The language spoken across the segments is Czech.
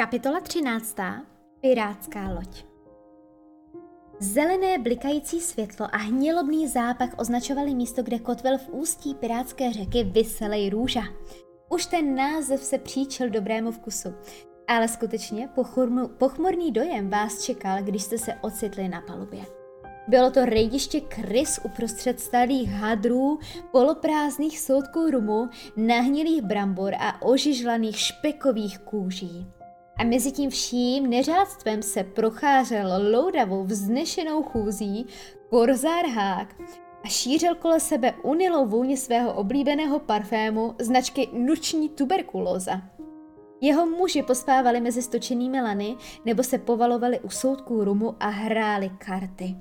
Kapitola 13. Pirátská loď Zelené blikající světlo a hnilobný zápach označovali místo, kde kotvil v ústí pirátské řeky Vyselej růža. Už ten název se příčil dobrému vkusu, ale skutečně pochmurný, pochmurný dojem vás čekal, když jste se ocitli na palubě. Bylo to rejdiště krys uprostřed starých hadrů, poloprázdných soudků rumu, nahnilých brambor a ožižlaných špekových kůží. A mezi tím vším neřádstvem se procházel loudavou vznešenou chůzí Korzár Hák a šířil kole sebe unilou vůni svého oblíbeného parfému značky Nuční tuberkulóza. Jeho muži pospávali mezi stočenými lany nebo se povalovali u soudků rumu a hráli karty.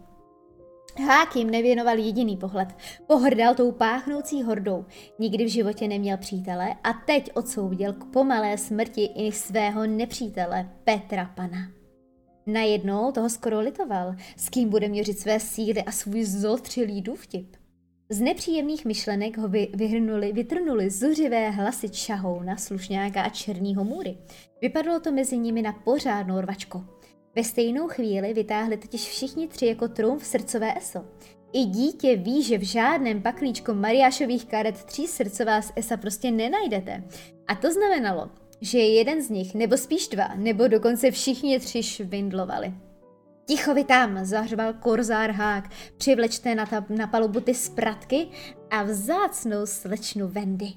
Hák jim nevěnoval jediný pohled. Pohrdal tou páchnoucí hordou. Nikdy v životě neměl přítele a teď odsoudil k pomalé smrti i svého nepřítele Petra Pana. Najednou toho skoro litoval, s kým bude měřit své síly a svůj zoltřilý důvtip. Z nepříjemných myšlenek ho vy, vyhrnuli, vytrnuli zuřivé hlasy čahouna, slušňáka a černýho můry. Vypadlo to mezi nimi na pořádnou rvačko. Ve stejnou chvíli vytáhli totiž všichni tři jako trům v srdcové eso. I dítě ví, že v žádném paklíčku Mariášových karet tří srdcová z esa prostě nenajdete. A to znamenalo, že jeden z nich, nebo spíš dva, nebo dokonce všichni tři švindlovali. Ticho vy tam, zahřval korzár Hák, přivlečte na, ta, na palubu ty spratky a vzácnou slečnu Wendy.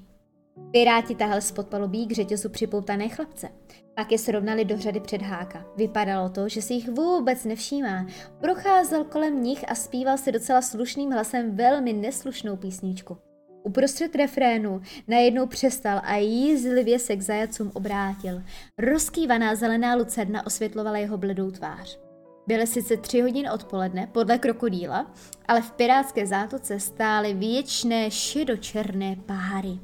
Piráti tahali spod palubí k řetězu připoutané chlapce. Pak je srovnali do řady před háka. Vypadalo to, že si jich vůbec nevšímá. Procházel kolem nich a zpíval si docela slušným hlasem velmi neslušnou písničku. Uprostřed refrénu najednou přestal a jízlivě se k zajacům obrátil. Rozkývaná zelená lucerna osvětlovala jeho bledou tvář. Byly sice tři hodiny odpoledne podle krokodýla, ale v pirátské zátoce stály věčné šedočerné páry.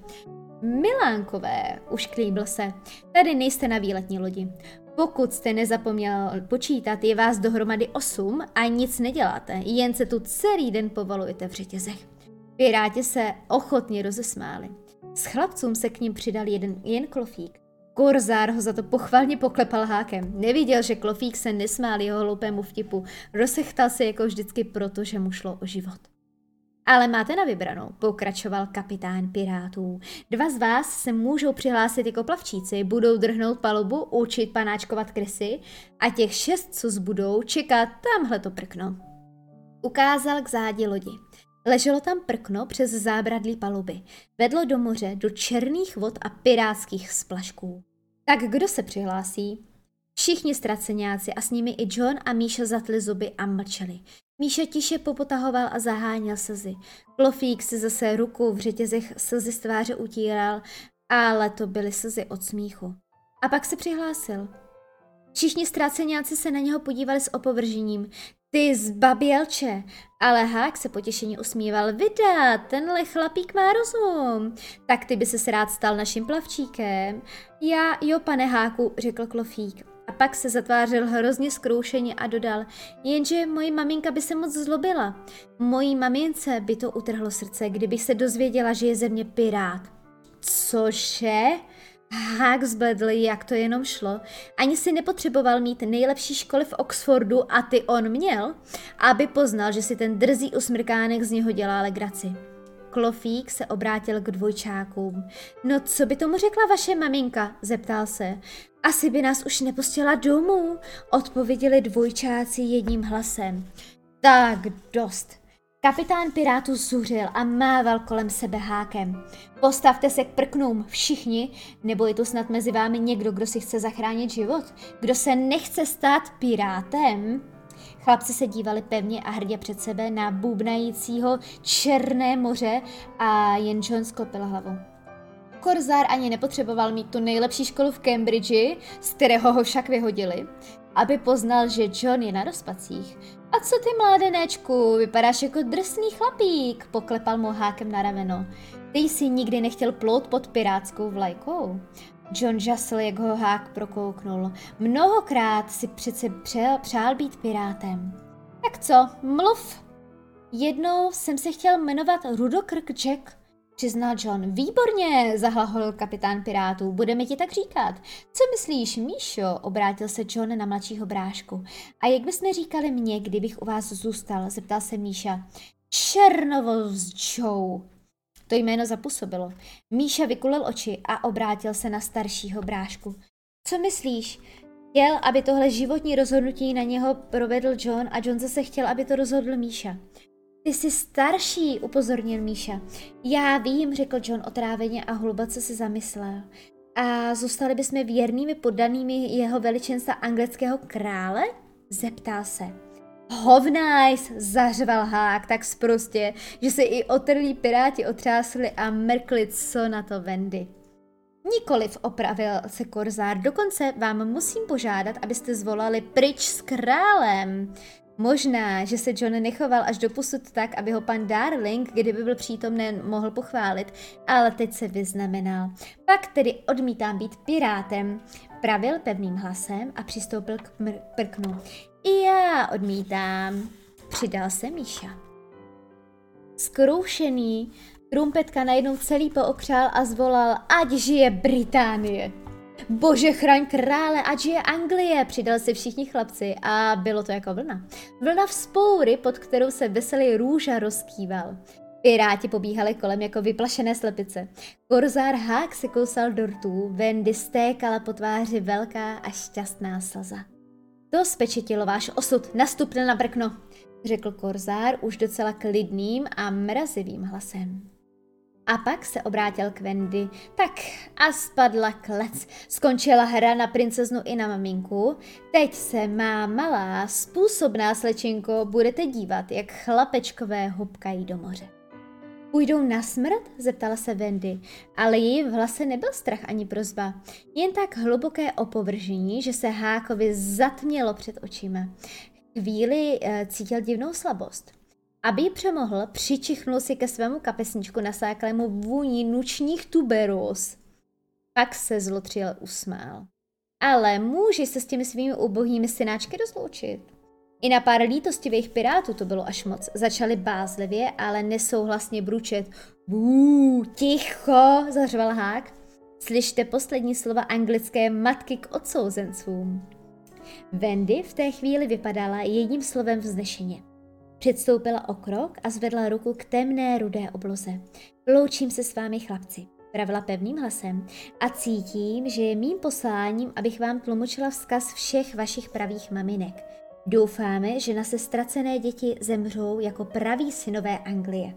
Milánkové, už klíbl se, tady nejste na výletní lodi. Pokud jste nezapomněl počítat, je vás dohromady osm a nic neděláte, jen se tu celý den povalujete v řetězech. Piráti se ochotně rozesmáli. S chlapcům se k ním přidal jeden, jen klofík. Korzár ho za to pochvalně poklepal hákem. Neviděl, že klofík se nesmál jeho hloupému vtipu. Rozechtal se jako vždycky proto, že mu šlo o život. Ale máte na vybranou, pokračoval kapitán pirátů. Dva z vás se můžou přihlásit jako plavčíci, budou drhnout palubu, učit panáčkovat krysy a těch šest, co zbudou, čekat tamhle to prkno. Ukázal k zádi lodi. Leželo tam prkno přes zábradlí paluby. Vedlo do moře, do černých vod a pirátských splašků. Tak kdo se přihlásí? Všichni ztraceňáci a s nimi i John a Míša zatli zuby a mlčeli. Míša tiše popotahoval a zaháněl slzy. Klofík si zase ruku v řetězech slzy z tváře utíral, ale to byly slzy od smíchu. A pak se přihlásil. Všichni ztráceňáci se na něho podívali s opovržením. Ty zbabělče! Ale Hák se potěšení usmíval. Vydat, tenhle chlapík má rozum. Tak ty by se rád stal naším plavčíkem. Já, jo, pane Háku, řekl Klofík. Pak se zatvářil hrozně zkroušeně a dodal, jenže moji maminka by se moc zlobila. Mojí mamince by to utrhlo srdce, kdyby se dozvěděla, že je ze mě pirát. Cože? Hák zbledl, jak to jenom šlo. Ani si nepotřeboval mít nejlepší školy v Oxfordu a ty on měl, aby poznal, že si ten drzý usmrkánek z něho dělá legraci. Klofík se obrátil k dvojčákům. No co by tomu řekla vaše maminka? zeptal se. Asi by nás už nepustila domů, odpověděli dvojčáci jedním hlasem. Tak dost. Kapitán Pirátu zuřil a mával kolem sebe hákem. Postavte se k prknům, všichni, nebo je tu snad mezi vámi někdo, kdo si chce zachránit život? Kdo se nechce stát pirátem? Chlapci se dívali pevně a hrdě před sebe na bubnajícího černé moře a jen John sklopil hlavu. Korzár ani nepotřeboval mít tu nejlepší školu v Cambridge, z kterého ho však vyhodili, aby poznal, že John je na rozpacích. A co ty mládenečku, vypadáš jako drsný chlapík, poklepal mu hákem na rameno. Ty jsi nikdy nechtěl plout pod pirátskou vlajkou. John žasl, jak ho hák prokouknul. Mnohokrát si přece přál, přál být pirátem. Tak co, mluv. Jednou jsem se chtěl jmenovat Rudokrk Jack. přiznal John. Výborně, zahlaholil kapitán pirátů, budeme ti tak říkat. Co myslíš, Míšo? Obrátil se John na mladšího brášku. A jak bychom říkali mě, kdybych u vás zůstal? Zeptal se Míša. Černovo s Joe. To jméno zapůsobilo. Míša vykulil oči a obrátil se na staršího brášku. Co myslíš? Chtěl, aby tohle životní rozhodnutí na něho provedl John a John zase chtěl, aby to rozhodl Míša. Ty jsi starší, upozornil Míša. Já vím, řekl John otráveně a hluboce se zamyslel. A zůstali bychom věrnými poddanými jeho veličenstva anglického krále? Zeptal se. Hovnajs, zařval hák tak sprostě, že se i otrlí piráti otřásli a mrkli, co na to Vendy. Nikoliv, opravil se Korzár, dokonce vám musím požádat, abyste zvolali pryč s králem. Možná, že se John nechoval až do posud tak, aby ho pan Darling, kdyby byl přítomen, mohl pochválit, ale teď se vyznamenal. Pak tedy odmítám být pirátem, pravil pevným hlasem a přistoupil k prknu. I já odmítám, přidal se Míša. Skroušený, trumpetka najednou celý pookřál a zvolal, ať žije Británie. Bože chraň krále, ať je Anglie, přidal se všichni chlapci a bylo to jako vlna. Vlna vzpoury, pod kterou se veselý růža rozkýval. Piráti pobíhali kolem jako vyplašené slepice. Korzár Hák se kousal do rtů, Wendy stékala po tváři velká a šťastná slza. To spečetilo váš osud, nastupne na brkno, řekl Korzár už docela klidným a mrazivým hlasem. A pak se obrátil k Wendy. Tak a spadla klec. Skončila hra na princeznu i na maminku. Teď se má malá, způsobná slečinko budete dívat, jak chlapečkové hubkají do moře. Půjdou na smrt? zeptala se Wendy, ale její v hlase nebyl strach ani prozba. Jen tak hluboké opovržení, že se Hákovi zatmělo před očima. Chvíli e, cítil divnou slabost. Aby ji přemohl, přičichnul si ke svému kapesníčku nasáklému vůni nučních tuberus. Pak se zlotřil usmál. Ale může se s těmi svými ubohými synáčky rozloučit. I na pár lítostivých pirátů to bylo až moc. Začali bázlivě, ale nesouhlasně bručet. Bů, ticho, zařval hák. Slyšte poslední slova anglické matky k odsouzencům. Wendy v té chvíli vypadala jedním slovem vznešeně. Předstoupila o krok a zvedla ruku k temné rudé obloze. Loučím se s vámi chlapci, pravila pevným hlasem a cítím, že je mým posláním, abych vám tlumočila vzkaz všech vašich pravých maminek. Doufáme, že naše ztracené děti zemřou jako praví synové Anglie.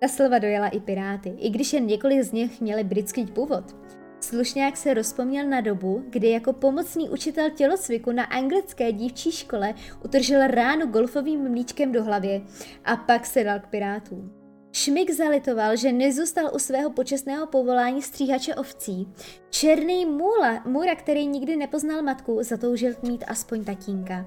Ta slova dojela i piráty, i když jen několik z nich měli britský původ. Slušňák se rozpomněl na dobu, kdy jako pomocný učitel tělocviku na anglické dívčí škole utržil ránu golfovým mlíčkem do hlavě a pak se dal k pirátům. Šmik zalitoval, že nezůstal u svého počestného povolání stříhače ovcí. Černý můla, můra, který nikdy nepoznal matku, zatoužil mít aspoň tatínka.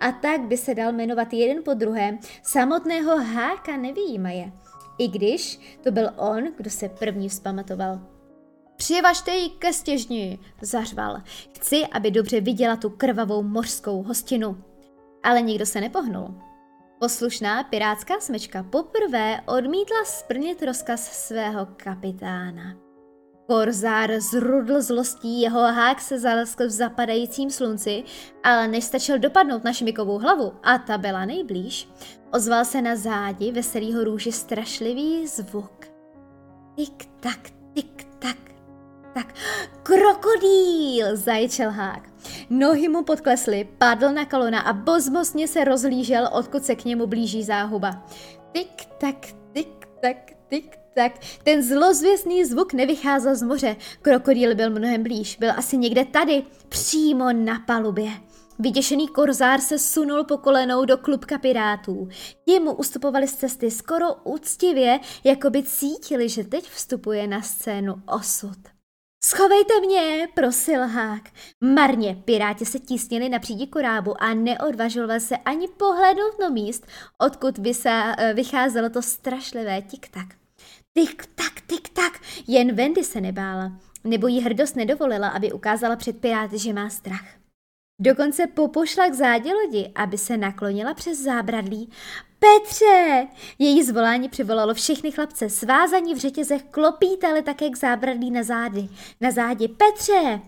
A tak by se dal jmenovat jeden po druhém, samotného háka nevýjímaje. I když to byl on, kdo se první vzpamatoval. Přivažte ji ke stěžni, zařval. Chci, aby dobře viděla tu krvavou mořskou hostinu. Ale nikdo se nepohnul. Poslušná pirátská smečka poprvé odmítla splnit rozkaz svého kapitána. Korzár zrudl zlostí, jeho hák se zaleskl v zapadajícím slunci, ale než stačil dopadnout na šmikovou hlavu, a ta byla nejblíž, ozval se na zádi veselýho růže strašlivý zvuk. Tik tak, tik tak, tak. Krokodýl, zajčel hák. Nohy mu podklesly, padl na kolona a bozmostně se rozlížel, odkud se k němu blíží záhuba. Tik tak, tik tak, tik tak. Ten zlozvěstný zvuk nevycházel z moře. Krokodýl byl mnohem blíž, byl asi někde tady, přímo na palubě. Vyděšený korzár se sunul po kolenou do klubka pirátů. Ti mu ustupovali z cesty skoro úctivě, jako by cítili, že teď vstupuje na scénu osud. Schovejte mě, prosil Hák. Marně piráti se tísnili na přídi korábu a neodvažoval se ani pohlednout na míst, odkud vysá, vycházelo to strašlivé tik-tak. Tik-tak, tik-tak, jen Wendy se nebála, nebo jí hrdost nedovolila, aby ukázala před piráty, že má strach. Dokonce popošla k zádě lodi, aby se naklonila přes zábradlí. Petře! Její zvolání přivolalo všechny chlapce. Svázaní v řetězech klopítali také k zábradlí na zády. Na zádě. Petře!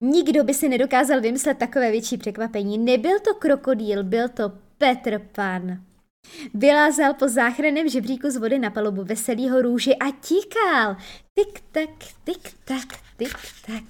Nikdo by si nedokázal vymyslet takové větší překvapení. Nebyl to krokodýl, byl to Petr Pan. Vylázal po záchranném žebříku z vody na palubu veselýho růži a tíkal. Tik tak, tik tak, tik tak.